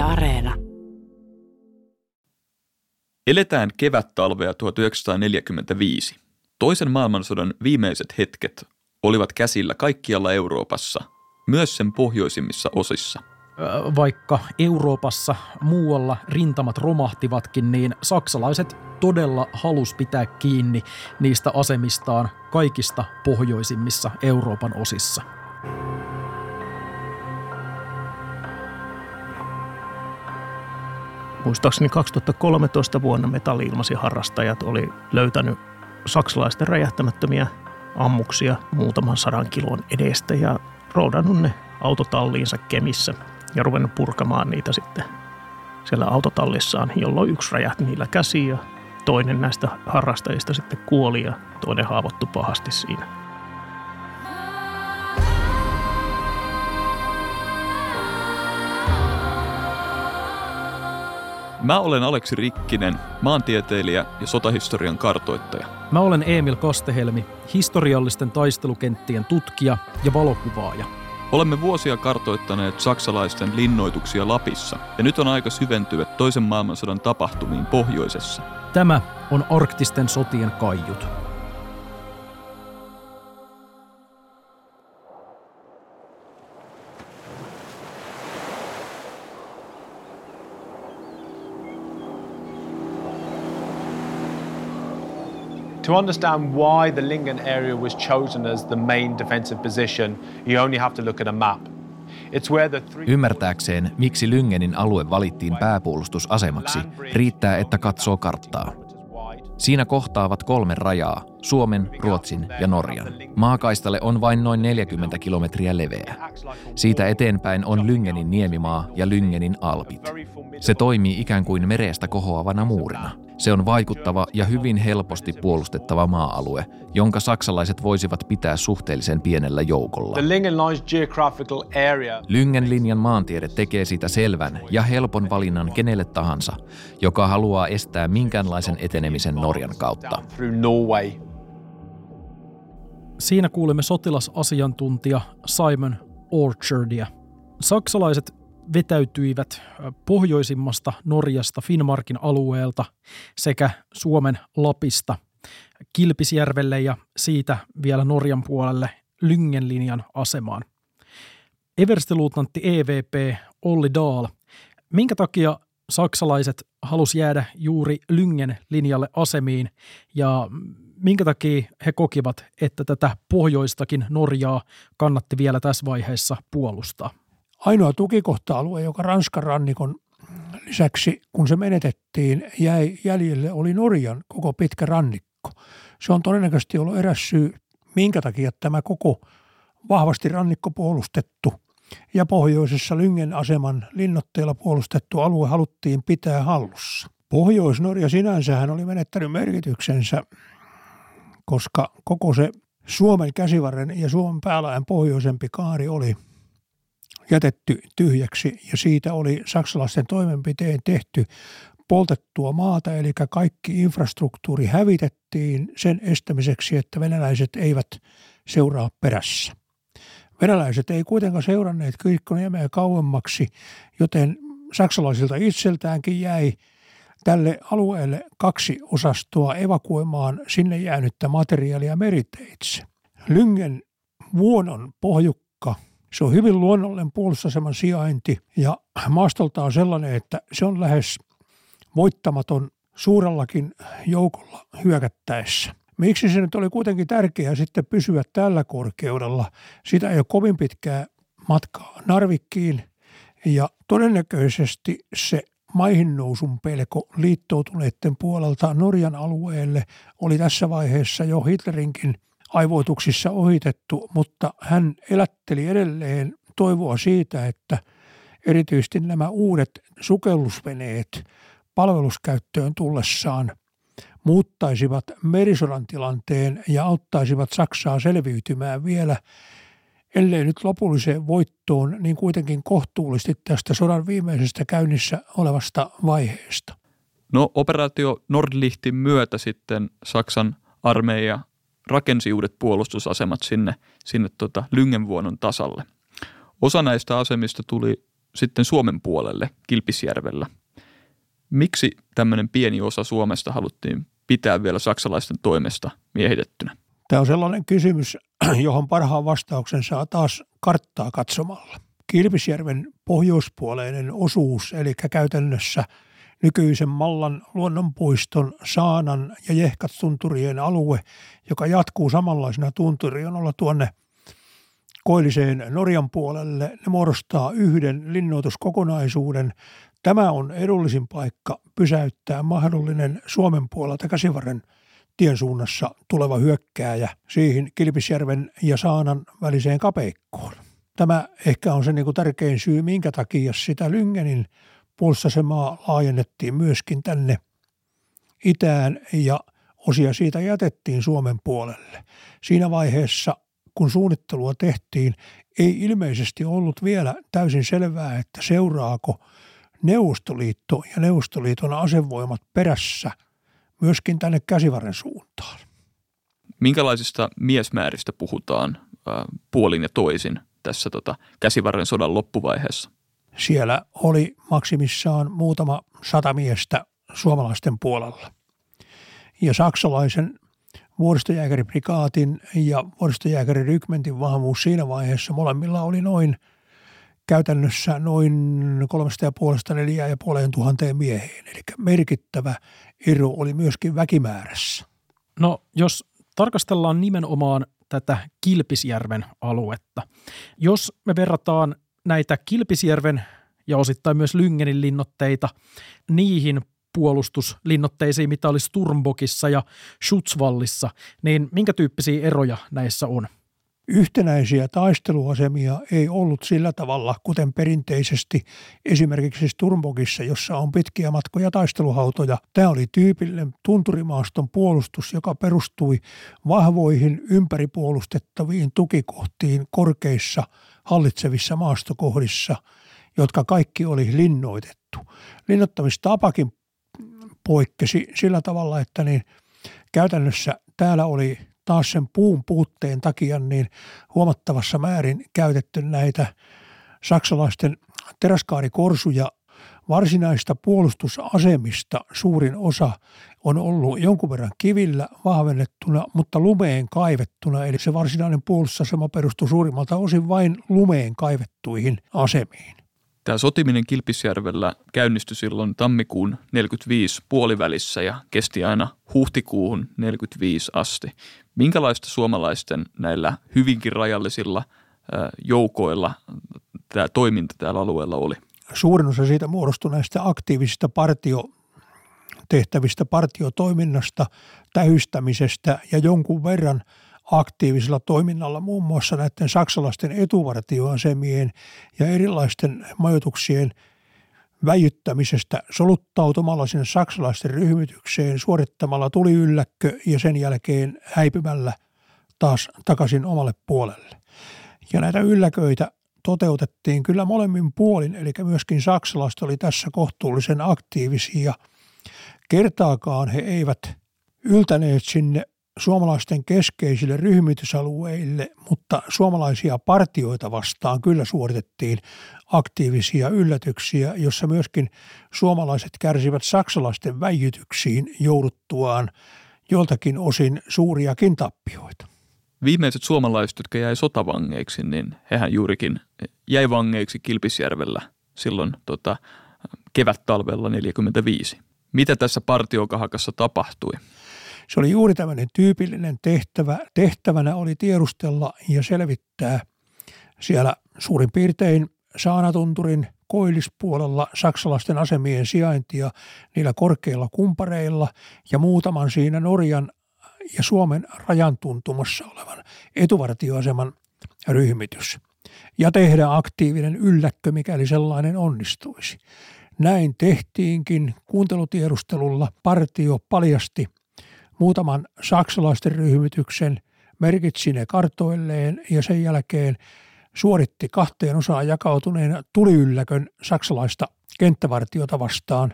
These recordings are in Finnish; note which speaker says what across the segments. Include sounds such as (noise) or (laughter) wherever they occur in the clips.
Speaker 1: Yle Areena.
Speaker 2: Eletään kevättalvea 1945. Toisen maailmansodan viimeiset hetket olivat käsillä kaikkialla Euroopassa, myös sen pohjoisimmissa osissa.
Speaker 3: Vaikka Euroopassa muualla rintamat romahtivatkin, niin saksalaiset todella halus pitää kiinni niistä asemistaan kaikista pohjoisimmissa Euroopan osissa.
Speaker 4: Muistaakseni 2013 vuonna metalli harrastajat oli löytänyt saksalaisten räjähtämättömiä ammuksia muutaman sadan kilon edestä ja roudannut ne autotalliinsa Kemissä ja ruvennut purkamaan niitä sitten siellä autotallissaan, jolloin yksi räjähti niillä käsiä ja toinen näistä harrastajista sitten kuoli ja toinen haavoittui pahasti siinä.
Speaker 2: Mä olen Aleksi Rikkinen, maantieteilijä ja sotahistorian kartoittaja.
Speaker 3: Mä olen Emil Kastehelmi, historiallisten taistelukenttien tutkija ja valokuvaaja.
Speaker 2: Olemme vuosia kartoittaneet saksalaisten linnoituksia Lapissa, ja nyt on aika syventyä toisen maailmansodan tapahtumiin pohjoisessa.
Speaker 3: Tämä on arktisten sotien kaiut.
Speaker 5: To understand why the Lingen area was chosen as the main defensive position, you only have to look at a map.
Speaker 6: Ymmärtääkseen, miksi Lyngenin alue valittiin pääpuolustusasemaksi, riittää, että katsoo karttaa. Siinä kohtaavat kolme rajaa, Suomen, Ruotsin ja Norjan. Maakaistalle on vain noin 40 kilometriä leveä. Siitä eteenpäin on Lyngenin niemimaa ja Lyngenin alpit. Se toimii ikään kuin merestä kohoavana muurina. Se on vaikuttava ja hyvin helposti puolustettava maa-alue, jonka saksalaiset voisivat pitää suhteellisen pienellä joukolla. Lyngen linjan maantiede tekee siitä selvän ja helpon valinnan kenelle tahansa, joka haluaa estää minkäänlaisen etenemisen Norjan kautta.
Speaker 3: Siinä kuulemme sotilasasiantuntija Simon Orchardia. Saksalaiset vetäytyivät pohjoisimmasta Norjasta Finnmarkin alueelta sekä Suomen Lapista Kilpisjärvelle ja siitä vielä Norjan puolelle Lyngenlinjan asemaan. Everstiluutnantti EVP Olli Dahl, minkä takia saksalaiset halusi jäädä juuri Lyngen linjalle asemiin ja minkä takia he kokivat, että tätä pohjoistakin Norjaa kannatti vielä tässä vaiheessa puolustaa?
Speaker 7: Ainoa tukikohta-alue, joka Ranskan rannikon lisäksi, kun se menetettiin, jäi jäljelle, oli Norjan koko pitkä rannikko. Se on todennäköisesti ollut eräs syy, minkä takia tämä koko vahvasti rannikko puolustettu ja pohjoisessa Lyngen aseman linnotteella puolustettu alue haluttiin pitää hallussa. Pohjois-Norja sinänsähän oli menettänyt merkityksensä, koska koko se Suomen käsivarren ja Suomen päälajan pohjoisempi kaari oli – jätetty tyhjäksi ja siitä oli saksalaisten toimenpiteen tehty poltettua maata, eli kaikki infrastruktuuri hävitettiin sen estämiseksi, että venäläiset eivät seuraa perässä. Venäläiset ei kuitenkaan seuranneet Kirkkoniemeä kauemmaksi, joten saksalaisilta itseltäänkin jäi tälle alueelle kaksi osastoa evakuoimaan sinne jäänyttä materiaalia meriteitse. Lyngen vuonon pohjukka se on hyvin luonnollinen puolustusaseman sijainti ja maastoltaan sellainen, että se on lähes voittamaton suurellakin joukolla hyökättäessä. Miksi se nyt oli kuitenkin tärkeää sitten pysyä tällä korkeudella? Sitä ei ole kovin pitkää matkaa Narvikkiin ja todennäköisesti se maihin nousun pelko liittoutuneiden puolelta Norjan alueelle oli tässä vaiheessa jo Hitlerinkin – aivoituksissa ohitettu, mutta hän elätteli edelleen toivoa siitä, että erityisesti nämä uudet sukellusveneet palveluskäyttöön tullessaan muuttaisivat merisodan tilanteen ja auttaisivat Saksaa selviytymään vielä, ellei nyt lopulliseen voittoon, niin kuitenkin kohtuullisesti tästä sodan viimeisestä käynnissä olevasta vaiheesta.
Speaker 2: No operaatio Nordlichtin myötä sitten Saksan armeija rakensi uudet puolustusasemat sinne, sinne tota Lyngenvuonon tasalle. Osa näistä asemista tuli sitten Suomen puolelle Kilpisjärvellä. Miksi tämmöinen pieni osa Suomesta haluttiin pitää vielä saksalaisten toimesta miehitettynä?
Speaker 7: Tämä on sellainen kysymys, (clears throat) johon parhaan vastauksen saa taas karttaa katsomalla. Kilpisjärven pohjoispuoleinen osuus, eli käytännössä nykyisen Mallan luonnonpuiston, Saanan ja Jehkatunturien alue, joka jatkuu samanlaisena tunturionolla tuonne koilliseen Norjan puolelle. Ne muodostaa yhden linnoituskokonaisuuden. Tämä on edullisin paikka pysäyttää mahdollinen Suomen puolelta käsivarren tien suunnassa tuleva hyökkääjä siihen Kilpisjärven ja Saanan väliseen kapeikkoon. Tämä ehkä on se niin kuin tärkein syy, minkä takia sitä Lyngenin puolustusasemaa laajennettiin myöskin tänne itään ja osia siitä jätettiin Suomen puolelle. Siinä vaiheessa, kun suunnittelua tehtiin, ei ilmeisesti ollut vielä täysin selvää, että seuraako Neuvostoliitto ja Neuvostoliiton asevoimat perässä myöskin tänne käsivarren suuntaan.
Speaker 2: Minkälaisista miesmääristä puhutaan äh, puolin ja toisin tässä tota, käsivarren sodan loppuvaiheessa?
Speaker 7: Siellä oli maksimissaan muutama sata miestä suomalaisten puolella. Ja saksalaisen vuoristojääkäriprikaatin ja vuoristojääkärirykmentin vahvuus siinä vaiheessa molemmilla oli noin käytännössä noin kolmesta ja puolesta neljää ja puoleen tuhanteen mieheen. Eli merkittävä ero oli myöskin väkimäärässä.
Speaker 3: No jos tarkastellaan nimenomaan tätä Kilpisjärven aluetta. Jos me verrataan näitä Kilpisjärven ja osittain myös Lyngenin linnotteita niihin puolustuslinnotteisiin, mitä oli Sturmbokissa ja Schutzwallissa, niin minkä tyyppisiä eroja näissä on?
Speaker 7: Yhtenäisiä taisteluasemia ei ollut sillä tavalla, kuten perinteisesti esimerkiksi Sturmbokissa, jossa on pitkiä matkoja taisteluhautoja. Tämä oli tyypillinen tunturimaaston puolustus, joka perustui vahvoihin ympäripuolustettaviin tukikohtiin korkeissa hallitsevissa maastokohdissa, jotka kaikki oli linnoitettu. Linnoittamistapakin poikkesi sillä tavalla, että niin käytännössä täällä oli taas sen puun puutteen takia niin huomattavassa määrin käytetty näitä saksalaisten teräskaarikorsuja varsinaista puolustusasemista suurin osa on ollut jonkun verran kivillä vahvennettuna, mutta lumeen kaivettuna. Eli se varsinainen puolustusasema perustuu suurimmalta osin vain lumeen kaivettuihin asemiin.
Speaker 2: Tämä sotiminen Kilpisjärvellä käynnistyi silloin tammikuun 45 puolivälissä ja kesti aina huhtikuuhun 45 asti. Minkälaista suomalaisten näillä hyvinkin rajallisilla joukoilla tämä toiminta täällä alueella oli?
Speaker 7: Suurin osa siitä muodostui näistä aktiivisista partio tehtävistä partiotoiminnasta, tähystämisestä ja jonkun verran aktiivisella toiminnalla muun muassa näiden saksalaisten etuvartioasemien ja erilaisten majoituksien väijyttämisestä soluttautumalla sinne saksalaisten ryhmitykseen, suorittamalla tuliylläkkö ja sen jälkeen häipymällä taas takaisin omalle puolelle. Ja näitä ylläköitä toteutettiin kyllä molemmin puolin, eli myöskin saksalaiset oli tässä kohtuullisen aktiivisia. Kertaakaan he eivät yltäneet sinne suomalaisten keskeisille ryhmitysalueille, mutta suomalaisia partioita vastaan kyllä suoritettiin aktiivisia yllätyksiä, jossa myöskin suomalaiset kärsivät saksalaisten väijytyksiin jouduttuaan joltakin osin suuriakin tappioita.
Speaker 2: Viimeiset suomalaiset, jotka jäi sotavangeiksi, niin hehän juurikin jäi vangeiksi Kilpisjärvellä silloin tota, kevät-talvella 45. Mitä tässä partiokahakassa tapahtui?
Speaker 7: Se oli juuri tämmöinen tyypillinen tehtävä. Tehtävänä oli tiedustella ja selvittää siellä suurin piirtein Saanatunturin koillispuolella saksalaisten asemien sijaintia niillä korkeilla kumpareilla ja muutaman siinä Norjan ja Suomen rajan tuntumassa olevan etuvartioaseman ryhmitys ja tehdä aktiivinen ylläkkö, mikäli sellainen onnistuisi. Näin tehtiinkin kuuntelutiedustelulla. Partio paljasti muutaman saksalaisten ryhmityksen, merkitsi ne kartoilleen ja sen jälkeen suoritti kahteen osaan jakautuneen tuliylläkön saksalaista kenttävartiota vastaan.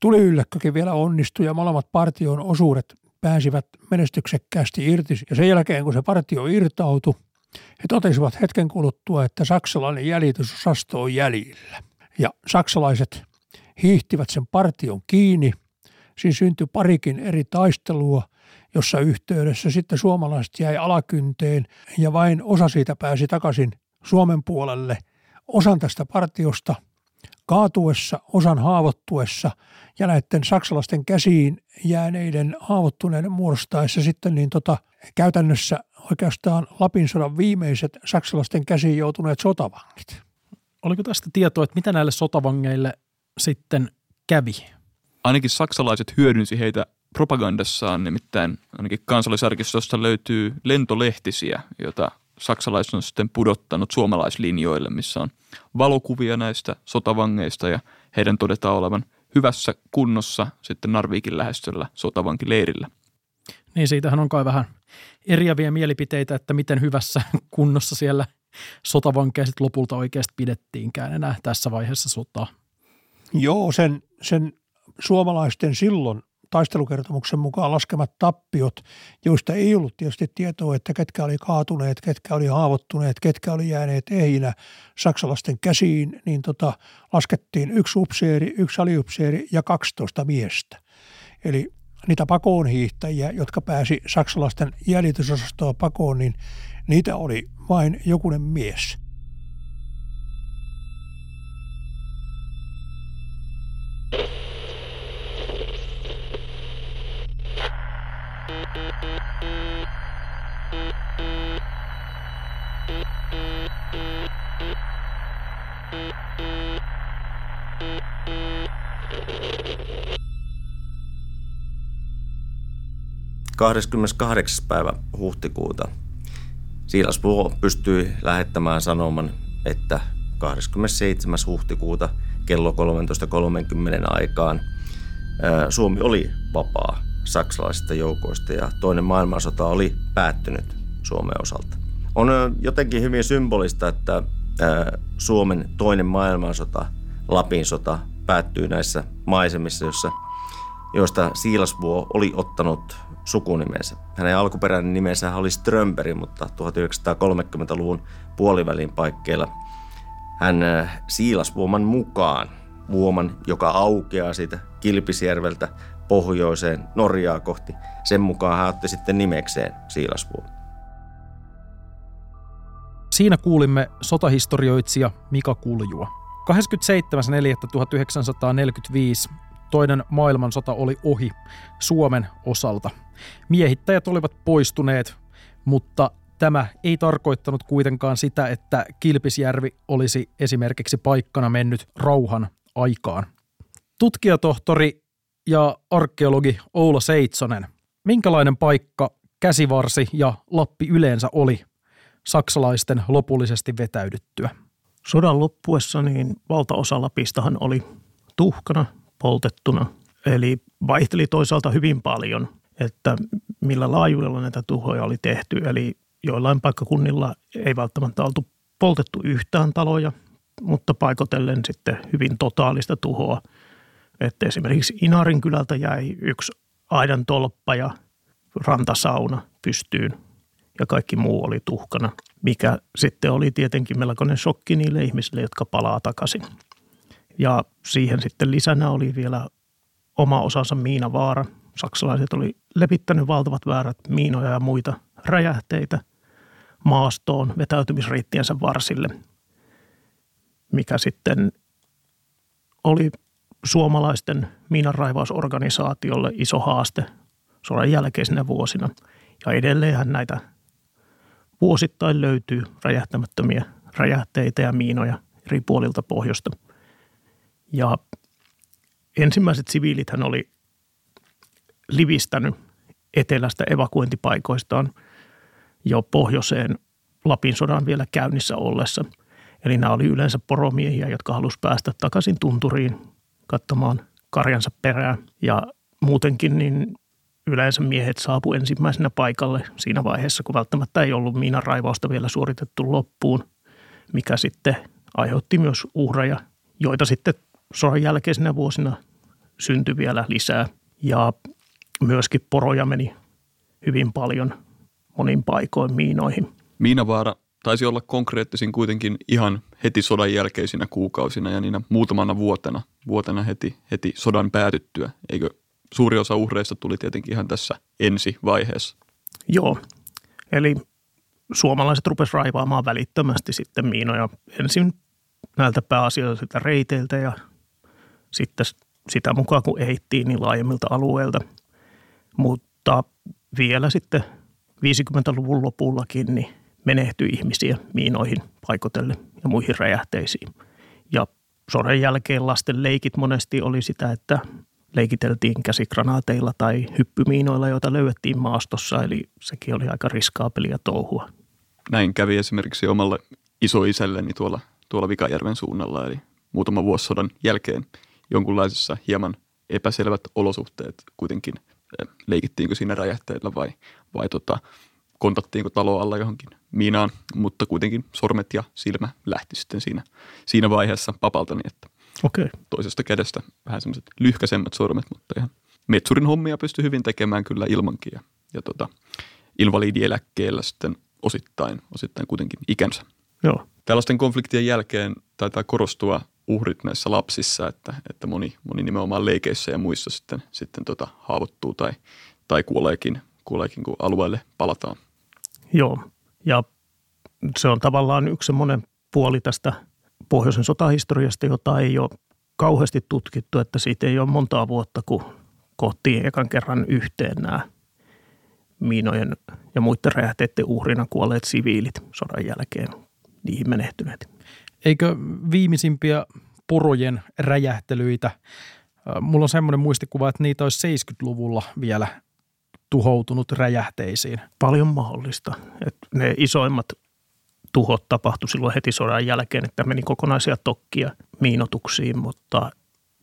Speaker 7: Tuliylläkkökin vielä onnistui ja molemmat partion osuudet pääsivät menestyksekkäästi irti. Ja sen jälkeen, kun se partio irtautui, He totesivat hetken kuluttua, että saksalainen jäljitysosasto on jäljillä. Ja saksalaiset hiihtivät sen partion kiinni. Siinä syntyi parikin eri taistelua, jossa yhteydessä sitten suomalaiset jäi alakynteen ja vain osa siitä pääsi takaisin Suomen puolelle. Osan tästä partiosta kaatuessa, osan haavoittuessa ja näiden saksalaisten käsiin jääneiden haavoittuneiden muodostaessa sitten niin tota, käytännössä oikeastaan Lapin sodan viimeiset saksalaisten käsiin joutuneet sotavangit.
Speaker 3: Oliko tästä tietoa, että mitä näille sotavangeille sitten kävi?
Speaker 2: Ainakin saksalaiset hyödynsi heitä propagandassaan, nimittäin ainakin kansallisarkistosta löytyy lentolehtisiä, joita saksalaiset on sitten pudottanut suomalaislinjoille, missä on valokuvia näistä sotavangeista ja heidän todetaan olevan hyvässä kunnossa sitten Narvikin lähestöllä sotavankileirillä.
Speaker 3: Niin siitähän on kai vähän eriäviä mielipiteitä, että miten hyvässä kunnossa siellä sotavankeja sitten lopulta oikeasti pidettiinkään enää tässä vaiheessa sotaa.
Speaker 7: Joo, sen, sen suomalaisten silloin taistelukertomuksen mukaan laskemat tappiot, joista ei ollut tietysti tietoa, että ketkä oli kaatuneet, ketkä oli haavoittuneet, ketkä oli jääneet ehjinä saksalaisten käsiin, niin tota, laskettiin yksi upseeri, yksi aliupseeri ja 12 miestä. Eli niitä pakoonhiihtäjiä, jotka pääsi saksalaisten jäljitysosastoa pakoon, niin niitä oli vain jokunen mies.
Speaker 1: 28. päivä huhtikuuta Siilas Vuo pystyi lähettämään sanoman, että 27. huhtikuuta kello 13.30 aikaan Suomi oli vapaa saksalaisista joukoista ja toinen maailmansota oli päättynyt Suomen osalta. On jotenkin hyvin symbolista, että Suomen toinen maailmansota, Lapin sota, päättyy näissä maisemissa, jossa, joista Siilasvuo oli ottanut sukunimensä. Hänen alkuperäinen nimensä oli Strömberi, mutta 1930-luvun puolivälin paikkeilla hän Siilasvuoman mukaan, vuoman, joka aukeaa siitä Kilpisjärveltä pohjoiseen Norjaa kohti. Sen mukaan hän otti sitten nimekseen Siilasvuo.
Speaker 3: Siinä kuulimme sotahistorioitsija Mika Kuljua. 27.4.1945 toinen maailmansota oli ohi Suomen osalta. Miehittäjät olivat poistuneet, mutta tämä ei tarkoittanut kuitenkaan sitä, että Kilpisjärvi olisi esimerkiksi paikkana mennyt rauhan aikaan. Tutkijatohtori ja arkeologi Oula Seitsonen. Minkälainen paikka käsivarsi ja Lappi yleensä oli saksalaisten lopullisesti vetäydyttyä?
Speaker 4: Sodan loppuessa niin valtaosa Lapistahan oli tuhkana, poltettuna. Eli vaihteli toisaalta hyvin paljon, että millä laajuudella näitä tuhoja oli tehty. Eli joillain paikkakunnilla ei välttämättä oltu poltettu yhtään taloja, mutta paikotellen sitten hyvin totaalista tuhoa – että esimerkiksi Inarin kylältä jäi yksi aidan tolppa ja rantasauna pystyyn ja kaikki muu oli tuhkana, mikä sitten oli tietenkin melkoinen shokki niille ihmisille, jotka palaa takaisin. Ja siihen sitten lisänä oli vielä oma osansa miinavaara. Saksalaiset oli levittänyt valtavat väärät miinoja ja muita räjähteitä maastoon vetäytymisreittiensä varsille, mikä sitten oli suomalaisten miinanraivausorganisaatiolle iso haaste sodan jälkeisinä vuosina. Ja edelleenhän näitä vuosittain löytyy räjähtämättömiä räjähteitä ja miinoja eri puolilta pohjosta. Ja ensimmäiset siviilithän oli livistänyt etelästä evakuointipaikoistaan jo pohjoiseen Lapin sodan vielä käynnissä ollessa. Eli nämä oli yleensä poromiehiä, jotka halusivat päästä takaisin tunturiin katsomaan karjansa perään. Ja muutenkin niin yleensä miehet saapu ensimmäisenä paikalle siinä vaiheessa, kun välttämättä ei ollut miinan raivausta vielä suoritettu loppuun, mikä sitten aiheutti myös uhreja, joita sitten sodan jälkeisinä vuosina syntyi vielä lisää. Ja myöskin poroja meni hyvin paljon monin paikoin miinoihin.
Speaker 2: Miinavaara taisi olla konkreettisin kuitenkin ihan heti sodan jälkeisinä kuukausina ja niinä muutamana vuotena, vuotena heti, heti sodan päätyttyä. Eikö suuri osa uhreista tuli tietenkin ihan tässä ensi vaiheessa?
Speaker 4: Joo, eli suomalaiset rupesivat raivaamaan välittömästi sitten miinoja ensin näiltä pääasiallisilta reiteiltä ja sitten sitä mukaan kun ehittiin niin laajemmilta alueilta. Mutta vielä sitten 50-luvun lopullakin niin menehtyi ihmisiä miinoihin paikotelle ja muihin räjähteisiin. Ja sodan jälkeen lasten leikit monesti oli sitä, että leikiteltiin käsikranaateilla tai hyppymiinoilla, joita löydettiin maastossa, eli sekin oli aika riskaapelia touhua.
Speaker 2: Näin kävi esimerkiksi omalle isoisälleni tuolla, tuolla Vikajärven suunnalla, eli muutama vuosi sodan jälkeen jonkunlaisessa hieman epäselvät olosuhteet kuitenkin. Leikittiinkö siinä räjähteillä vai, vai tota, kontattiinko talo alla johonkin miinaan, mutta kuitenkin sormet ja silmä lähti sitten siinä, siinä vaiheessa papaltani, että
Speaker 4: okay.
Speaker 2: toisesta kädestä vähän semmoiset lyhkäisemmät sormet, mutta ihan metsurin hommia pystyi hyvin tekemään kyllä ilmankin ja, ja tota, invalidieläkkeellä sitten osittain, osittain kuitenkin ikänsä.
Speaker 4: Joo.
Speaker 2: Tällaisten konfliktien jälkeen taitaa korostua uhrit näissä lapsissa, että, että moni, moni nimenomaan leikeissä ja muissa sitten, sitten tota, haavoittuu tai, tai kuoleekin, kuoleekin, kun alueelle palataan.
Speaker 4: Joo, ja se on tavallaan yksi semmoinen puoli tästä pohjoisen sotahistoriasta, jota ei ole kauheasti tutkittu, että siitä ei ole montaa vuotta, kun kohtiin ekan kerran yhteen nämä miinojen ja muiden räjähteiden uhrina kuolleet siviilit sodan jälkeen, niihin menehtyneet.
Speaker 3: Eikö viimeisimpiä porojen räjähtelyitä, mulla on semmoinen muistikuva, että niitä olisi 70-luvulla vielä tuhoutunut räjähteisiin.
Speaker 4: Paljon mahdollista. Että ne isoimmat tuhot tapahtui silloin heti sodan jälkeen, että meni kokonaisia tokkia miinotuksiin, mutta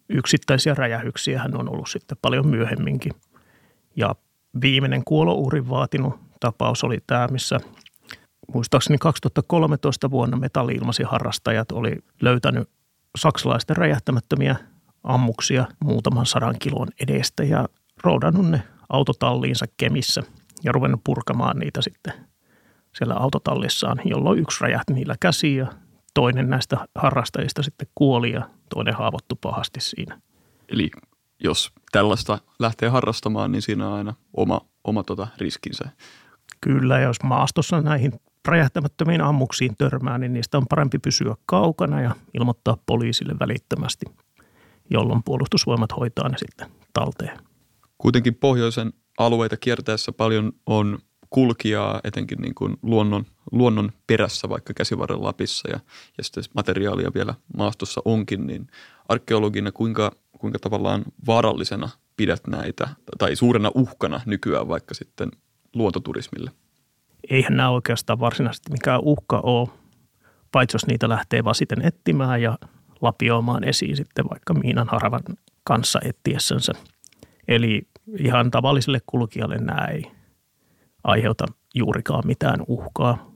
Speaker 4: yksittäisiä räjähyksiä hän on ollut sitten paljon myöhemminkin. Ja viimeinen kuolouhrin vaatinut tapaus oli tämä, missä muistaakseni 2013 vuonna metalli-ilmasiharrastajat oli löytänyt saksalaisten räjähtämättömiä ammuksia muutaman sadan kilon edestä ja roudannut ne autotalliinsa Kemissä ja ruvennut purkamaan niitä sitten siellä autotallissaan, jolloin yksi räjähti niillä käsiä ja toinen näistä harrastajista sitten kuoli ja toinen haavoittui pahasti siinä.
Speaker 2: Eli jos tällaista lähtee harrastamaan, niin siinä on aina oma, oma tota riskinsä.
Speaker 4: Kyllä, jos maastossa näihin räjähtämättömiin ammuksiin törmää, niin niistä on parempi pysyä kaukana ja ilmoittaa poliisille välittömästi, jolloin puolustusvoimat hoitaa ne sitten talteen.
Speaker 2: Kuitenkin pohjoisen alueita kiertäessä paljon on kulkijaa etenkin niin kuin luonnon, luonnon perässä vaikka käsivarren Lapissa ja, ja sitten materiaalia vielä maastossa onkin, niin arkeologina kuinka, kuinka tavallaan vaarallisena pidät näitä tai suurena uhkana nykyään vaikka sitten luontoturismille?
Speaker 4: Eihän nämä oikeastaan varsinaisesti mikään uhka ole, paitsi jos niitä lähtee vaan sitten etsimään ja lapioimaan esiin sitten vaikka Miinan haravan kanssa etsiessänsä. Eli ihan tavalliselle kulkijalle nämä ei aiheuta juurikaan mitään uhkaa.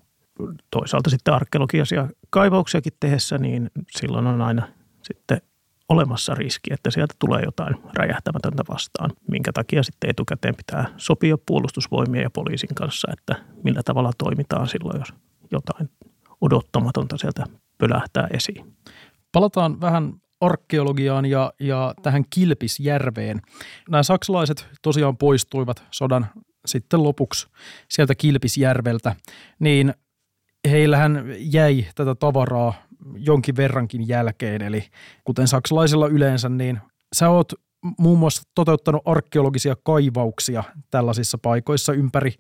Speaker 4: Toisaalta sitten arkeologisia kaivauksiakin tehdessä, niin silloin on aina sitten olemassa riski, että sieltä tulee jotain räjähtämätöntä vastaan, minkä takia sitten etukäteen pitää sopia puolustusvoimien ja poliisin kanssa, että millä tavalla toimitaan silloin, jos jotain odottamatonta sieltä pölähtää esiin.
Speaker 3: Palataan vähän arkeologiaan ja, ja tähän Kilpisjärveen. Nämä saksalaiset tosiaan poistuivat sodan sitten lopuksi sieltä Kilpisjärveltä, niin heillähän jäi tätä tavaraa jonkin verrankin jälkeen. Eli kuten saksalaisilla yleensä, niin sä oot muun muassa toteuttanut arkeologisia kaivauksia tällaisissa paikoissa ympäri,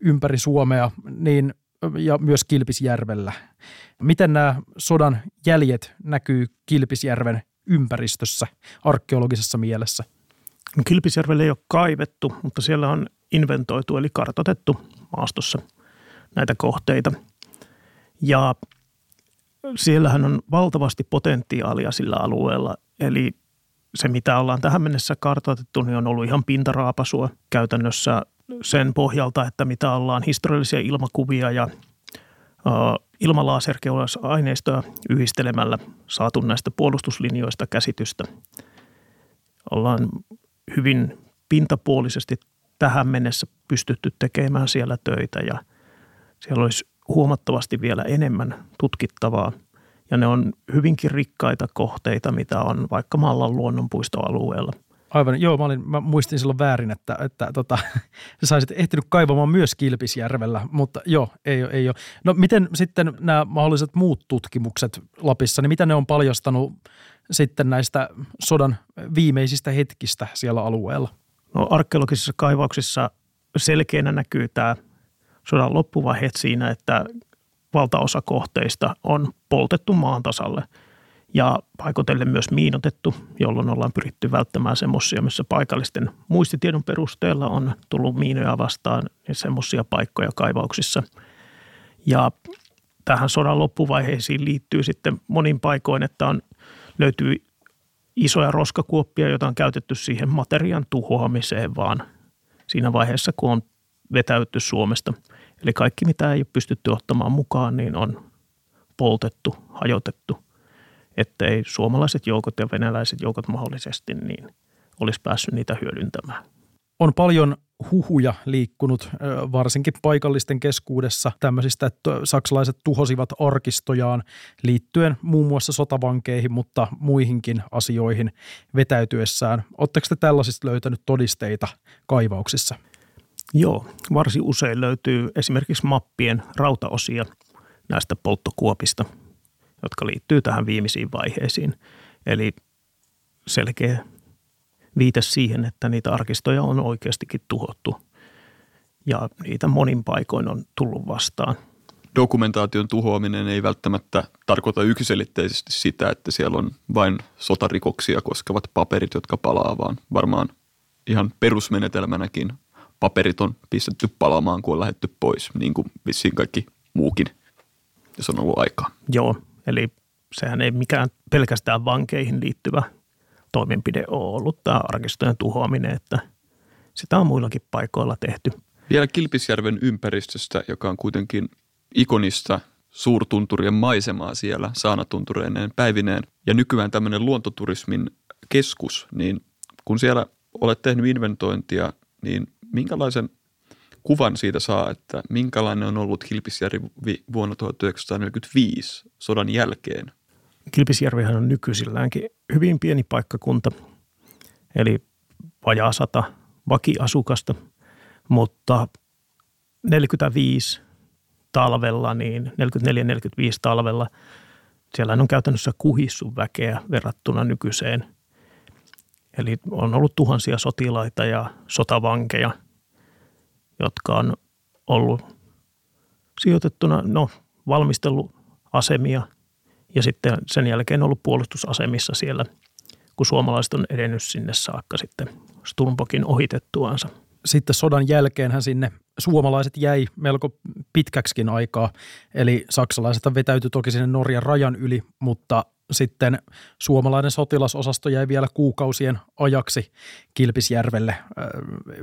Speaker 3: ympäri Suomea niin, ja myös Kilpisjärvellä. Miten nämä sodan jäljet näkyy Kilpisjärven ympäristössä arkeologisessa mielessä?
Speaker 4: Kilpisjärvelle ei ole kaivettu, mutta siellä on inventoitu eli kartotettu maastossa näitä kohteita. Ja siellähän on valtavasti potentiaalia sillä alueella, eli se mitä ollaan tähän mennessä kartoitettu, niin on ollut ihan pintaraapasua käytännössä sen pohjalta, että mitä ollaan historiallisia ilmakuvia ja ilmalaaserkeulasaineistoa yhdistelemällä saatu näistä puolustuslinjoista käsitystä. Ollaan hyvin pintapuolisesti tähän mennessä pystytty tekemään siellä töitä ja siellä olisi huomattavasti vielä enemmän tutkittavaa. Ja ne on hyvinkin rikkaita kohteita, mitä on vaikka Mallan luonnonpuistoalueella.
Speaker 3: Aivan, joo, mä, olin, mä muistin silloin väärin, että, että tota, (laughs) sä saisit ehtinyt kaivamaan myös Kilpisjärvellä, mutta joo, ei, ei ole. No miten sitten nämä mahdolliset muut tutkimukset Lapissa, niin mitä ne on paljastanut sitten näistä sodan viimeisistä hetkistä siellä alueella?
Speaker 4: No arkeologisissa kaivauksissa selkeänä näkyy tämä sodan loppuvaiheet siinä, että valtaosa kohteista on poltettu maan tasalle ja paikotellen myös miinotettu, jolloin ollaan pyritty välttämään semmoisia, missä paikallisten muistitiedon perusteella on tullut miinoja vastaan semmoisia paikkoja kaivauksissa. Ja tähän sodan loppuvaiheisiin liittyy sitten monin paikoin, että on, löytyy isoja roskakuoppia, joita on käytetty siihen materiaan tuhoamiseen, vaan siinä vaiheessa, kun on vetäytty Suomesta. Eli kaikki, mitä ei ole pystytty ottamaan mukaan, niin on poltettu, hajotettu, ettei suomalaiset joukot ja venäläiset joukot mahdollisesti niin olisi päässyt niitä hyödyntämään.
Speaker 3: On paljon huhuja liikkunut varsinkin paikallisten keskuudessa tämmöisistä, että saksalaiset tuhosivat arkistojaan liittyen muun muassa sotavankeihin, mutta muihinkin asioihin vetäytyessään. Oletteko te tällaisista löytänyt todisteita kaivauksissa?
Speaker 4: Joo, varsin usein löytyy esimerkiksi mappien rautaosia näistä polttokuopista, jotka liittyy tähän viimeisiin vaiheisiin. Eli selkeä viite siihen, että niitä arkistoja on oikeastikin tuhottu ja niitä monin paikoin on tullut vastaan.
Speaker 2: Dokumentaation tuhoaminen ei välttämättä tarkoita yksiselitteisesti sitä, että siellä on vain sotarikoksia koskevat paperit, jotka palaa, vaan varmaan ihan perusmenetelmänäkin paperit on pistetty palaamaan, kun on lähetty pois, niin kuin vissiin kaikki muukin, jos on ollut aikaa.
Speaker 4: Joo, eli sehän ei mikään pelkästään vankeihin liittyvä toimenpide ole ollut tämä arkistojen tuhoaminen, että sitä on muillakin paikoilla tehty.
Speaker 2: Vielä Kilpisjärven ympäristöstä, joka on kuitenkin ikonista suurtunturien maisemaa siellä saanatuntureineen päivineen ja nykyään tämmöinen luontoturismin keskus, niin kun siellä olet tehnyt inventointia, niin minkälaisen kuvan siitä saa, että minkälainen on ollut Kilpisjärvi vuonna 1945 sodan jälkeen?
Speaker 4: Kilpisjärvihän on nykyisilläänkin hyvin pieni paikkakunta, eli vajaa sata vakiasukasta, mutta 45 talvella, niin 44-45 talvella, siellä on käytännössä kuhissu väkeä verrattuna nykyiseen. Eli on ollut tuhansia sotilaita ja sotavankeja, jotka on ollut sijoitettuna, no valmisteluasemia ja sitten sen jälkeen ollut puolustusasemissa siellä, kun suomalaiset on edennyt sinne saakka sitten Sturmbokin ohitettuansa.
Speaker 3: Sitten sodan jälkeenhän sinne suomalaiset jäi melko pitkäksikin aikaa, eli saksalaiset vetäytyi toki sinne Norjan rajan yli, mutta sitten suomalainen sotilasosasto jäi vielä kuukausien ajaksi Kilpisjärvelle äh,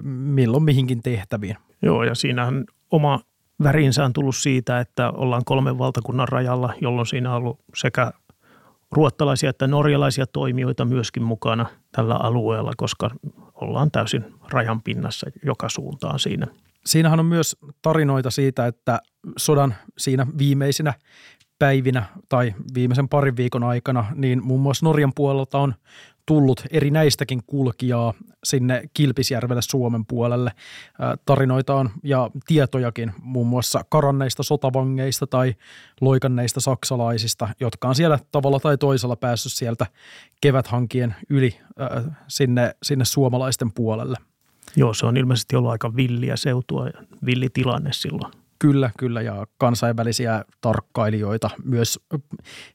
Speaker 3: milloin mihinkin tehtäviin.
Speaker 4: Joo, ja siinähän oma värinsä on tullut siitä, että ollaan kolmen valtakunnan rajalla, jolloin siinä on ollut sekä ruottalaisia että norjalaisia toimijoita myöskin mukana tällä alueella, koska ollaan täysin rajan pinnassa joka suuntaan siinä.
Speaker 3: Siinähän on myös tarinoita siitä, että sodan siinä viimeisinä päivinä tai viimeisen parin viikon aikana, niin muun muassa Norjan puolelta on tullut erinäistäkin kulkijaa sinne Kilpisjärvelle Suomen puolelle. Tarinoita on ja tietojakin muun muassa karanneista sotavangeista tai loikanneista saksalaisista, jotka on siellä tavalla tai toisella päässyt sieltä keväthankien yli sinne, sinne suomalaisten puolelle.
Speaker 4: Joo, se on ilmeisesti ollut aika villiä seutua ja villitilanne silloin.
Speaker 3: Kyllä, kyllä ja kansainvälisiä tarkkailijoita myös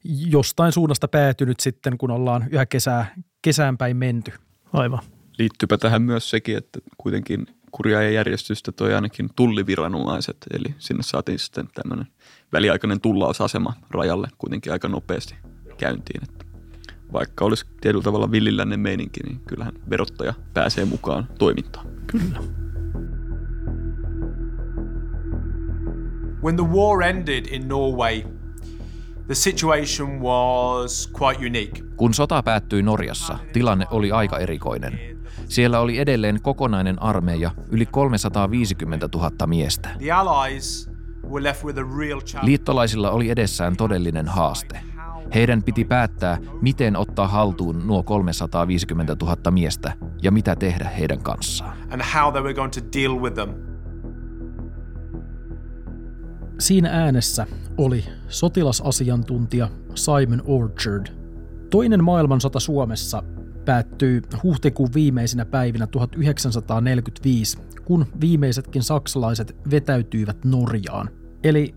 Speaker 3: jostain suunnasta päätynyt sitten, kun ollaan yhä kesää, kesään päin menty.
Speaker 4: Aivan.
Speaker 2: Liittyypä tähän myös sekin, että kuitenkin kurjaa ja järjestystä toi ainakin tulliviranomaiset, eli sinne saatiin sitten tämmöinen väliaikainen tullausasema rajalle kuitenkin aika nopeasti käyntiin. Että vaikka olisi tietyllä tavalla villilännen meininki, niin kyllähän verottaja pääsee mukaan toimintaan.
Speaker 4: Kyllä.
Speaker 5: When the war ended in Norway, the situation was quite unique.
Speaker 6: Kun sota päättyi Norjassa, tilanne oli aika erikoinen. Siellä oli edelleen kokonainen armeija, yli 350 000 miestä.
Speaker 5: The Allies
Speaker 6: Liittolaisilla oli edessään todellinen haaste. Heidän piti päättää, miten ottaa haltuun nuo 350 000 miestä ja mitä tehdä heidän kanssaan.
Speaker 3: Siinä äänessä oli sotilasasiantuntija Simon Orchard. Toinen maailmansota Suomessa päättyy huhtikuun viimeisinä päivinä 1945, kun viimeisetkin saksalaiset vetäytyivät Norjaan. Eli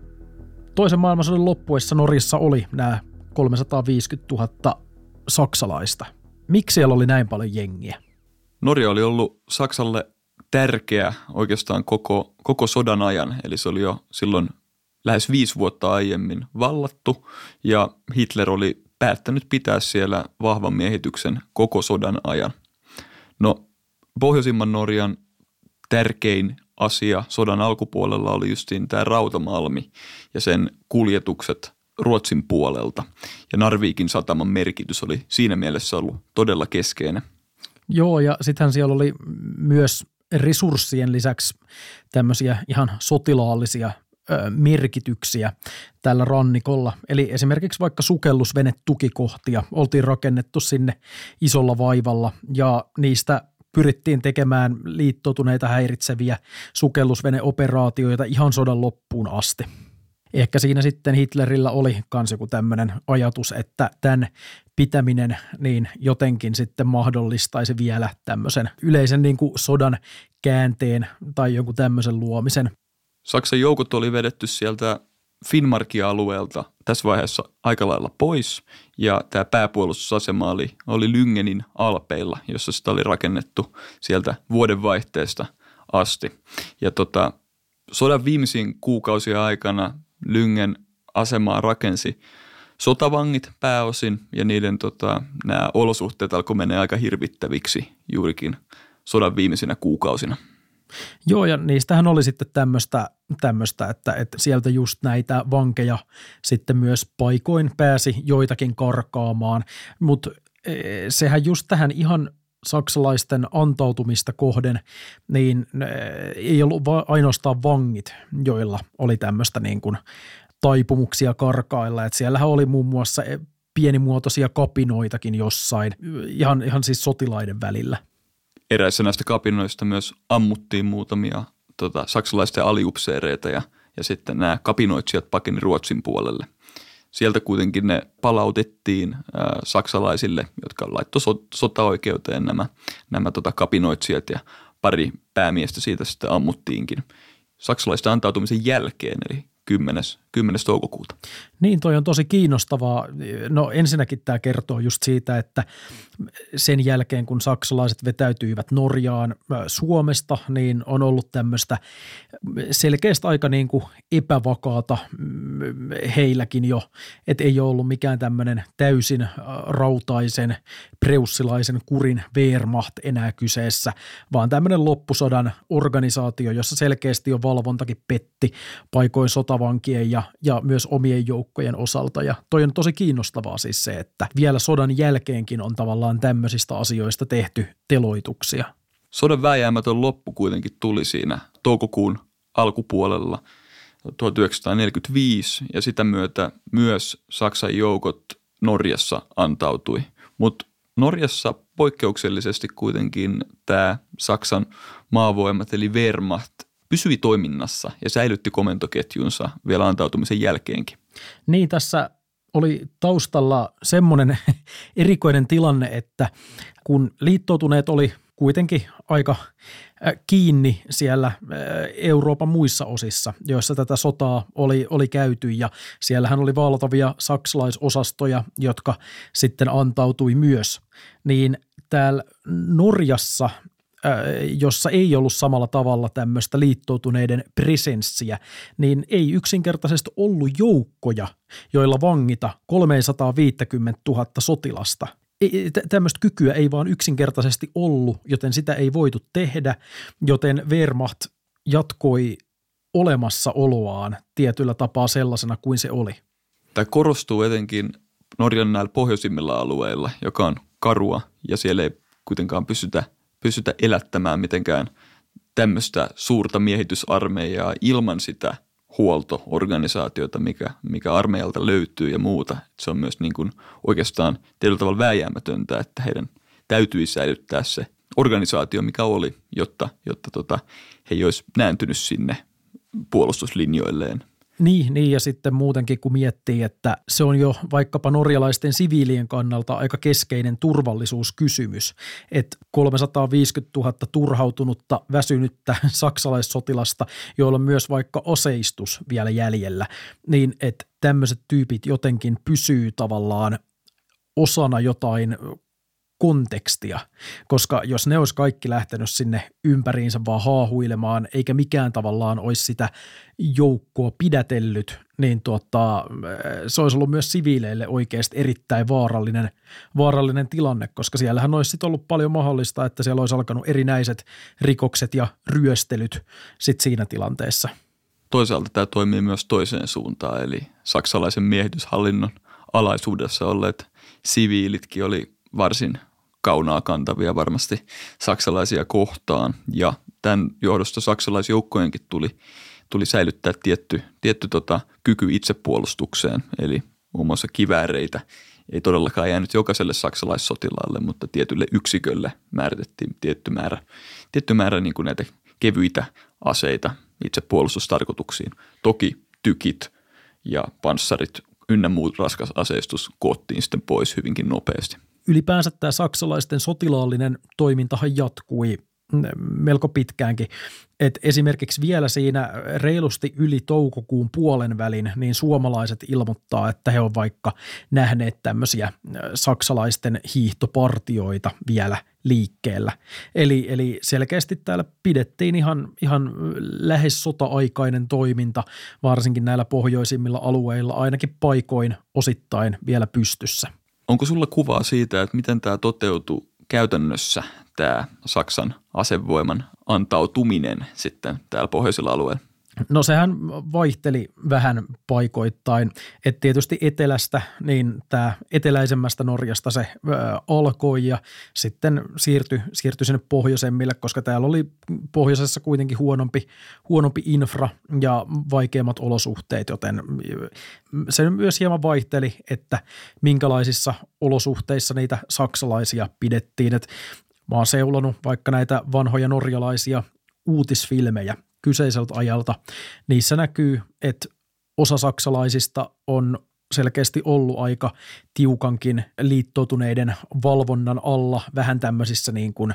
Speaker 3: toisen maailmansodan loppuessa Norjassa oli nämä 350 000 saksalaista. Miksi siellä oli näin paljon jengiä?
Speaker 2: Norja oli ollut Saksalle tärkeä oikeastaan koko, koko sodan ajan, eli se oli jo silloin lähes viisi vuotta aiemmin vallattu ja Hitler oli päättänyt pitää siellä vahvan miehityksen koko sodan ajan. No, pohjoisimman Norjan tärkein asia sodan alkupuolella oli justiin tämä Rautamalmi ja sen kuljetukset Ruotsin puolelta. Ja Narviikin sataman merkitys oli siinä mielessä ollut todella keskeinen.
Speaker 3: Joo, ja sittenhän siellä oli myös resurssien lisäksi tämmöisiä ihan sotilaallisia merkityksiä tällä rannikolla. Eli esimerkiksi vaikka sukellusvenetukikohtia oltiin rakennettu sinne isolla vaivalla ja niistä pyrittiin tekemään liittoutuneita häiritseviä sukellusveneoperaatioita ihan sodan loppuun asti. Ehkä siinä sitten Hitlerillä oli myös joku tämmöinen ajatus, että tämän pitäminen niin jotenkin sitten mahdollistaisi vielä tämmöisen yleisen niin kuin sodan käänteen tai jonkun tämmöisen luomisen.
Speaker 2: Saksan joukot oli vedetty sieltä Finnmarkia alueelta tässä vaiheessa aika lailla pois ja tämä pääpuolustusasema oli, oli Lyngenin alpeilla, jossa sitä oli rakennettu sieltä vuodenvaihteesta asti. Ja tota, sodan viimeisiin kuukausia aikana Lyngen asemaa rakensi sotavangit pääosin ja niiden tota, nämä olosuhteet alkoi mennä aika hirvittäviksi juurikin sodan viimeisinä kuukausina.
Speaker 3: Joo, ja niistähän oli sitten tämmöistä, tämmöistä että, että sieltä just näitä vankeja sitten myös paikoin pääsi joitakin karkaamaan, mutta e, sehän just tähän ihan saksalaisten antautumista kohden, niin e, ei ollut ainoastaan vangit, joilla oli tämmöistä niin kuin taipumuksia karkailla. Että siellähän oli muun muassa e, pienimuotoisia kapinoitakin jossain, ihan, ihan siis sotilaiden välillä –
Speaker 2: eräissä näistä kapinoista myös ammuttiin muutamia tota, saksalaisten aliupseereita ja, ja sitten nämä kapinoitsijat pakeni Ruotsin puolelle. Sieltä kuitenkin ne palautettiin ää, saksalaisille, jotka laittoi so, sotaoikeuteen nämä, nämä tota, kapinoitsijat ja pari päämiestä siitä sitten ammuttiinkin saksalaisten antautumisen jälkeen, eli 10. 10. toukokuuta.
Speaker 3: Niin, toi on tosi kiinnostavaa. No ensinnäkin tämä kertoo just siitä, että sen jälkeen kun saksalaiset vetäytyivät Norjaan Suomesta, niin on ollut tämmöistä selkeästi aika niin kuin epävakaata mm, heilläkin jo, että ei ole ollut mikään tämmöinen täysin rautaisen preussilaisen kurin Wehrmacht enää kyseessä, vaan tämmöinen loppusodan organisaatio, jossa selkeästi jo valvontakin petti paikoin sotavankien ja, ja myös omien joukkojen osalta. Ja toi on tosi kiinnostavaa siis se, että vielä sodan jälkeenkin on tavallaan tämmöisistä asioista tehty teloituksia.
Speaker 2: Sodan vääjäämätön loppu kuitenkin tuli siinä toukokuun alkupuolella 1945 ja sitä myötä myös Saksan joukot Norjassa antautui. Mutta Norjassa poikkeuksellisesti kuitenkin tämä Saksan maavoimat eli Wehrmacht pysyi toiminnassa ja säilytti komentoketjunsa vielä antautumisen jälkeenkin.
Speaker 3: Niin, tässä oli taustalla semmoinen (laughs) erikoinen tilanne, että kun liittoutuneet oli kuitenkin aika kiinni siellä Euroopan muissa osissa, joissa tätä sotaa oli, oli käyty ja siellähän oli valtavia saksalaisosastoja, jotka sitten antautui myös, niin täällä Norjassa jossa ei ollut samalla tavalla tämmöistä liittoutuneiden presenssiä, niin ei yksinkertaisesti ollut joukkoja, joilla vangita 350 000 sotilasta. Tämmöistä kykyä ei vaan yksinkertaisesti ollut, joten sitä ei voitu tehdä, joten Wehrmacht jatkoi olemassaoloaan tietyllä tapaa sellaisena kuin se oli.
Speaker 2: Tämä korostuu etenkin Norjan näillä pohjoisimmilla alueilla, joka on karua ja siellä ei kuitenkaan pysytä – pystytä elättämään mitenkään tämmöistä suurta miehitysarmeijaa ilman sitä huoltoorganisaatiota, mikä, mikä armeijalta löytyy ja muuta. Se on myös niin kuin oikeastaan tietyllä tavalla vääjäämätöntä, että heidän täytyy säilyttää se organisaatio, mikä oli, jotta, jotta tota, he ei olisi nääntynyt sinne puolustuslinjoilleen
Speaker 3: niin, niin, ja sitten muutenkin kun miettii, että se on jo vaikkapa norjalaisten siviilien kannalta aika keskeinen turvallisuuskysymys, että 350 000 turhautunutta, väsynyttä (laughs) saksalaissotilasta, joilla on myös vaikka oseistus vielä jäljellä, niin että tämmöiset tyypit jotenkin pysyy tavallaan osana jotain kontekstia, koska jos ne olisi kaikki lähtenyt sinne ympäriinsä vaan haahuilemaan, eikä mikään tavallaan olisi sitä joukkoa pidätellyt, niin tuota, se olisi ollut myös siviileille oikeasti erittäin vaarallinen, vaarallinen tilanne, koska siellähän olisi sitten ollut paljon mahdollista, että siellä olisi alkanut erinäiset rikokset ja ryöstelyt sit siinä tilanteessa.
Speaker 2: Toisaalta tämä toimii myös toiseen suuntaan, eli saksalaisen miehityshallinnon alaisuudessa olleet siviilitkin oli varsin kaunaa kantavia varmasti saksalaisia kohtaan. Ja tämän johdosta saksalaisjoukkojenkin tuli, tuli säilyttää tietty, tietty tota, kyky itsepuolustukseen, eli muun muassa kivääreitä ei todellakaan jäänyt jokaiselle saksalaissotilaalle, mutta tietylle yksikölle määritettiin tietty määrä, tietty määrä niin kuin näitä kevyitä aseita itsepuolustustarkoituksiin. Toki tykit ja panssarit ynnä muut raskas aseistus koottiin sitten pois hyvinkin nopeasti
Speaker 3: ylipäänsä tämä saksalaisten sotilaallinen toimintahan jatkui melko pitkäänkin. Et esimerkiksi vielä siinä reilusti yli toukokuun puolen välin, niin suomalaiset ilmoittaa, että he on vaikka nähneet tämmöisiä saksalaisten hiihtopartioita vielä liikkeellä. Eli, eli selkeästi täällä pidettiin ihan, ihan lähes sota-aikainen toiminta, varsinkin näillä pohjoisimmilla alueilla, ainakin paikoin osittain vielä pystyssä.
Speaker 2: Onko sulla kuvaa siitä, että miten tämä toteutui käytännössä, tämä Saksan asevoiman antautuminen sitten täällä pohjoisella alueella?
Speaker 3: No sehän vaihteli vähän paikoittain, että tietysti etelästä, niin tämä eteläisemmästä Norjasta se ö, alkoi ja sitten siirtyi, siirtyi sinne pohjoisemmille, koska täällä oli pohjoisessa kuitenkin huonompi, huonompi infra ja vaikeammat olosuhteet, joten se myös hieman vaihteli, että minkälaisissa olosuhteissa niitä saksalaisia pidettiin. Et mä oon seulonut vaikka näitä vanhoja norjalaisia uutisfilmejä – kyseiseltä ajalta. Niissä näkyy, että osa saksalaisista on selkeästi ollut aika tiukankin liittoutuneiden valvonnan alla vähän tämmöisissä niin kuin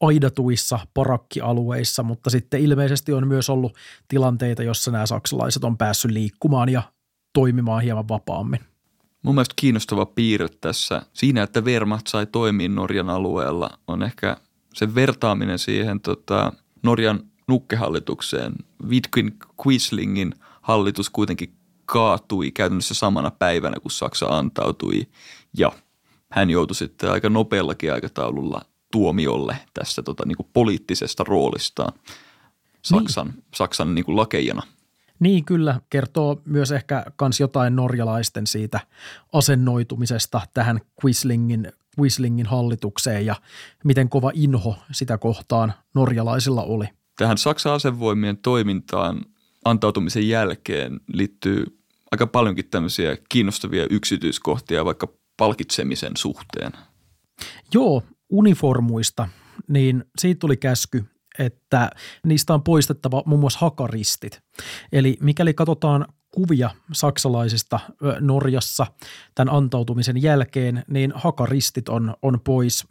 Speaker 3: aidatuissa parakkialueissa, mutta sitten ilmeisesti on myös ollut tilanteita, jossa nämä saksalaiset on päässyt liikkumaan ja toimimaan hieman vapaammin.
Speaker 2: Mun mielestä kiinnostava piirre tässä siinä, että Wehrmacht sai toimia Norjan alueella, on ehkä se vertaaminen siihen tota, Norjan nukkehallitukseen. Wittgen Quislingin hallitus kuitenkin kaatui käytännössä samana päivänä, kun Saksa antautui ja hän joutui sitten aika nopeallakin aikataululla tuomiolle tästä tota, niin kuin poliittisesta roolistaan Saksan, niin. Saksan niin kuin lakeijana.
Speaker 3: Niin kyllä, kertoo myös ehkä kans jotain norjalaisten siitä asennoitumisesta tähän Quislingin, Quislingin hallitukseen ja miten kova inho sitä kohtaan norjalaisilla oli –
Speaker 2: tähän Saksan asevoimien toimintaan antautumisen jälkeen liittyy aika paljonkin tämmöisiä kiinnostavia yksityiskohtia vaikka palkitsemisen suhteen.
Speaker 3: Joo, uniformuista, niin siitä tuli käsky, että niistä on poistettava muun muassa hakaristit. Eli mikäli katsotaan kuvia saksalaisista Norjassa tämän antautumisen jälkeen, niin hakaristit on, on pois,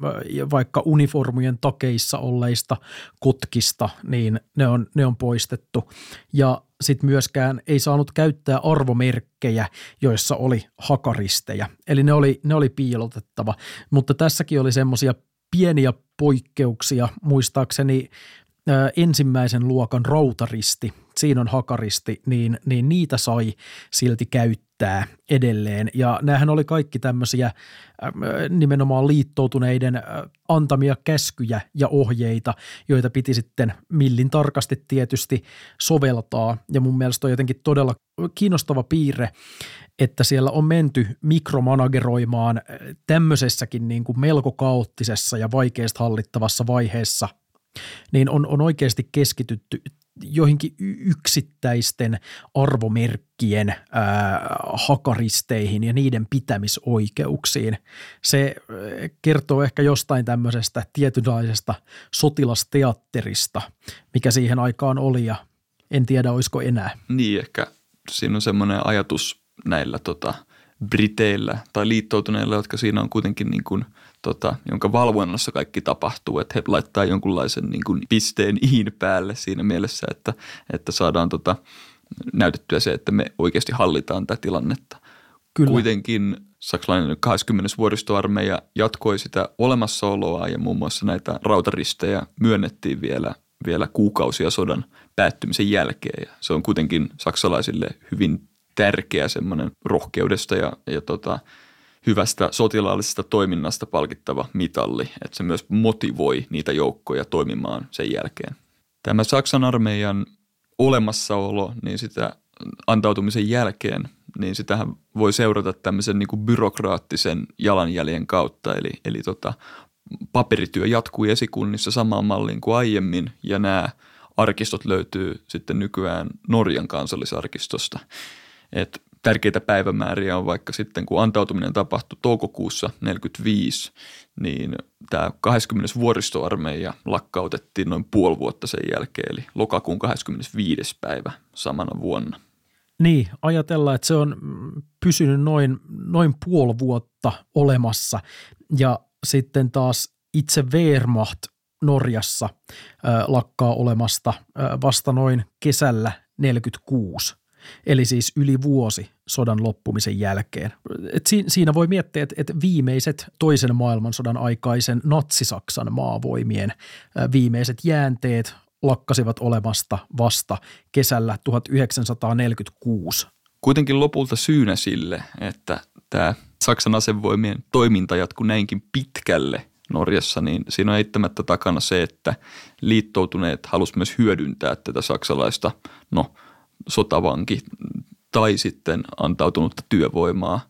Speaker 3: vaikka uniformujen takeissa olleista kotkista, niin ne on, ne on poistettu. Ja sitten myöskään ei saanut käyttää arvomerkkejä, joissa oli hakaristeja. Eli ne oli, ne oli piilotettava. Mutta tässäkin oli semmoisia pieniä poikkeuksia. Muistaakseni ensimmäisen luokan rautaristi, siinä on hakaristi, niin, niin niitä sai silti käyttää edelleen. Ja näähän oli kaikki tämmöisiä nimenomaan liittoutuneiden antamia käskyjä ja ohjeita, joita piti sitten millin tarkasti tietysti soveltaa. Ja mun mielestä on jotenkin todella kiinnostava piirre, että siellä on menty mikromanageroimaan tämmöisessäkin niin kuin melko kaoottisessa ja vaikeasti hallittavassa vaiheessa – niin on, on oikeasti keskitytty joihinkin yksittäisten arvomerkkien ää, hakaristeihin ja niiden pitämisoikeuksiin. Se kertoo ehkä jostain tämmöisestä tietynlaisesta sotilasteatterista, mikä siihen aikaan oli ja en tiedä, olisiko enää.
Speaker 2: Niin, ehkä siinä on semmoinen ajatus näillä tota, Briteillä tai liittoutuneilla, jotka siinä on kuitenkin niin kuin, tota, jonka valvonnassa kaikki tapahtuu, että he laittaa jonkunlaisen niin kuin pisteen iin päälle siinä mielessä, että, että saadaan tota, näytettyä se, että me oikeasti hallitaan tätä tilannetta. Kyllä. Kuitenkin saksalainen 20. vuoristoarmeija jatkoi sitä olemassaoloa ja muun muassa näitä rautaristejä myönnettiin vielä, vielä kuukausia sodan päättymisen jälkeen. Ja se on kuitenkin saksalaisille hyvin tärkeä semmoinen rohkeudesta ja, ja tota, hyvästä sotilaallisesta toiminnasta palkittava mitalli, että se myös motivoi niitä joukkoja toimimaan sen jälkeen. Tämä Saksan armeijan olemassaolo, niin sitä antautumisen jälkeen, niin sitähän voi seurata tämmöisen niin kuin byrokraattisen jalanjäljen kautta, eli, eli tota, paperityö jatkuu esikunnissa samaan malliin kuin aiemmin, ja nämä arkistot löytyy sitten nykyään Norjan kansallisarkistosta. Et tärkeitä päivämääriä on vaikka sitten, kun antautuminen tapahtui toukokuussa 1945, niin tämä 20. vuoristoarmeija lakkautettiin noin puoli vuotta sen jälkeen, eli lokakuun 25. päivä samana vuonna.
Speaker 3: Niin, ajatellaan, että se on pysynyt noin, noin puoli vuotta olemassa ja sitten taas itse Wehrmacht Norjassa äh, lakkaa olemasta äh, vasta noin kesällä 46 eli siis yli vuosi sodan loppumisen jälkeen. Et siinä voi miettiä, että, että viimeiset toisen maailmansodan aikaisen natsisaksan maavoimien viimeiset jäänteet lakkasivat olemasta vasta kesällä 1946.
Speaker 2: Kuitenkin lopulta syynä sille, että tämä Saksan asevoimien toiminta jatkuu näinkin pitkälle Norjassa, niin siinä on eittämättä takana se, että liittoutuneet halusivat myös hyödyntää tätä saksalaista, no sotavanki tai sitten antautunutta työvoimaa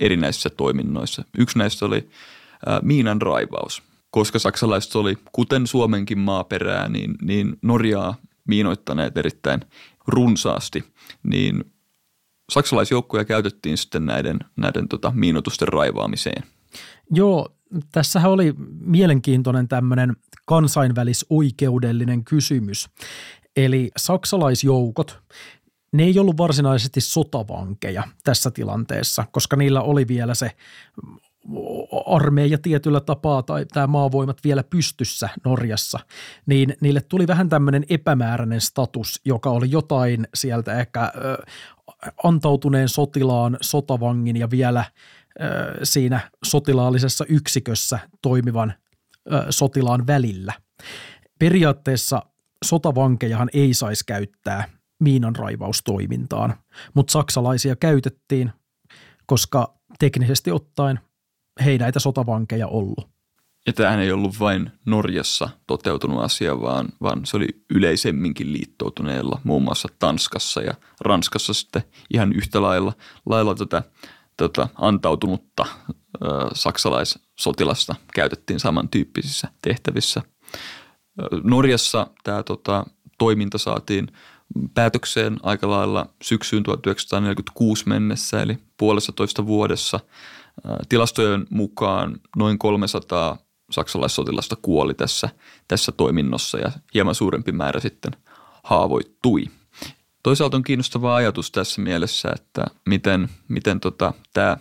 Speaker 2: erinäisissä toiminnoissa. Yksi näistä oli miinan raivaus. Koska saksalaiset oli, kuten Suomenkin maaperää, niin, niin Norjaa miinoittaneet erittäin runsaasti, niin saksalaisjoukkoja käytettiin sitten näiden, näiden tota, miinotusten raivaamiseen.
Speaker 3: Joo, tässähän oli mielenkiintoinen tämmöinen kansainvälisoikeudellinen kysymys. Eli saksalaisjoukot, ne ei ollut varsinaisesti sotavankeja tässä tilanteessa, koska niillä oli vielä se armeija tietyllä tapaa tai tämä maavoimat vielä pystyssä Norjassa, niin niille tuli vähän tämmöinen epämääräinen status, joka oli jotain sieltä ehkä ö, antautuneen sotilaan, sotavangin ja vielä ö, siinä sotilaallisessa yksikössä toimivan ö, sotilaan välillä. Periaatteessa sotavankejahan ei saisi käyttää miinanraivaustoimintaan, mutta saksalaisia käytettiin, koska teknisesti ottaen he ei näitä sotavankeja ollut.
Speaker 2: Ja tämähän ei ollut vain Norjassa toteutunut asia, vaan, vaan se oli yleisemminkin liittoutuneella, muun muassa Tanskassa ja Ranskassa sitten ihan yhtä lailla, lailla tätä, tätä antautunutta ö, saksalaissotilasta käytettiin samantyyppisissä tehtävissä – Norjassa tämä tota, toiminta saatiin päätökseen aika lailla syksyyn 1946 mennessä, eli puolessa toista vuodessa. Tilastojen mukaan noin 300 saksalaissotilasta kuoli tässä, tässä toiminnossa ja hieman suurempi määrä sitten haavoittui. Toisaalta on kiinnostava ajatus tässä mielessä, että miten, miten tota, tämä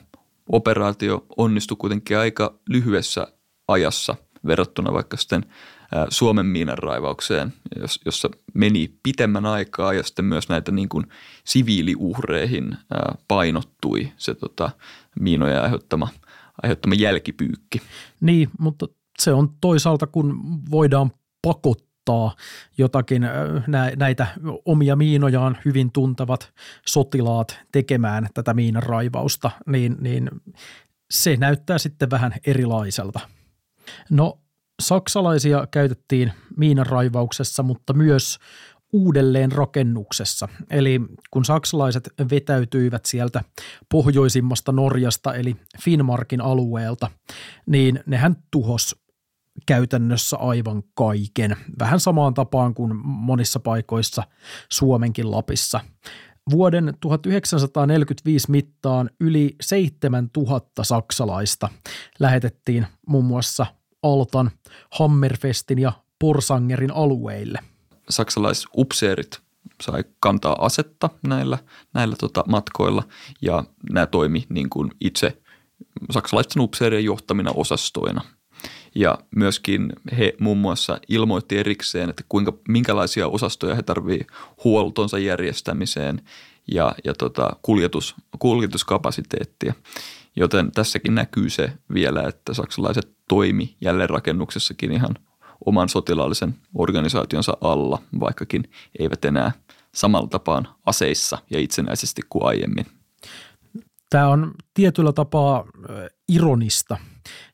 Speaker 2: operaatio onnistui kuitenkin aika lyhyessä ajassa verrattuna vaikka sitten Suomen miinanraivaukseen, jossa meni pitemmän aikaa ja sitten myös näitä niin kuin siviiliuhreihin painottui se tota, miinoja aiheuttama, aiheuttama jälkipyykki.
Speaker 3: Niin, mutta se on toisaalta, kun voidaan pakottaa jotakin näitä omia miinojaan hyvin tuntevat sotilaat tekemään tätä miinanraivausta, niin, niin se näyttää sitten vähän erilaiselta. No Saksalaisia käytettiin miinanraivauksessa, mutta myös uudelleen rakennuksessa. Eli kun saksalaiset vetäytyivät sieltä pohjoisimmasta Norjasta eli Finnmarkin alueelta, niin nehän tuhos käytännössä aivan kaiken, vähän samaan tapaan kuin monissa paikoissa Suomenkin Lapissa. Vuoden 1945 mittaan yli 7000 saksalaista lähetettiin muun muassa Altan, Hammerfestin ja Porsangerin alueille.
Speaker 2: Saksalaisupseerit sai kantaa asetta näillä, näillä tota matkoilla ja nämä toimi niin kuin itse saksalaisten upseerien johtamina osastoina. Ja myöskin he muun muassa ilmoitti erikseen, että kuinka, minkälaisia osastoja he tarvitsevat huoltonsa järjestämiseen ja, ja tota, kuljetus, kuljetuskapasiteettia. Joten tässäkin näkyy se vielä, että saksalaiset toimi jälleenrakennuksessakin ihan oman sotilaallisen organisaationsa alla, vaikkakin eivät enää samalla tapaan aseissa ja itsenäisesti kuin aiemmin.
Speaker 3: Tämä on tietyllä tapaa ironista,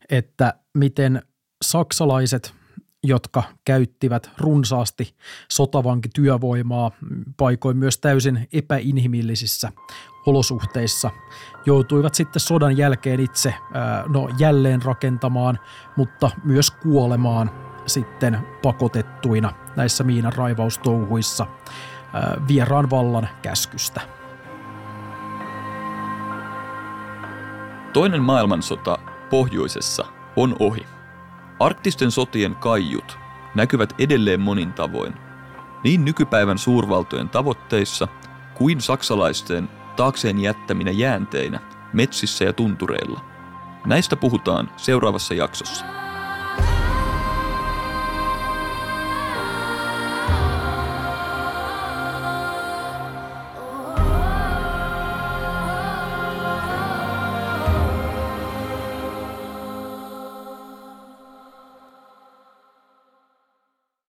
Speaker 3: että miten saksalaiset, jotka käyttivät runsaasti sotavankityövoimaa, paikoin myös täysin epäinhimillisissä olosuhteissa, joutuivat sitten sodan jälkeen itse no, jälleen rakentamaan, mutta myös kuolemaan sitten pakotettuina näissä miinan raivaustouhuissa vieraan vallan käskystä.
Speaker 2: Toinen maailmansota pohjoisessa on ohi. Arktisten sotien kaiut näkyvät edelleen monin tavoin, niin nykypäivän suurvaltojen tavoitteissa kuin saksalaisten taakseen jättäminä jäänteinä metsissä ja tuntureilla. Näistä puhutaan seuraavassa jaksossa.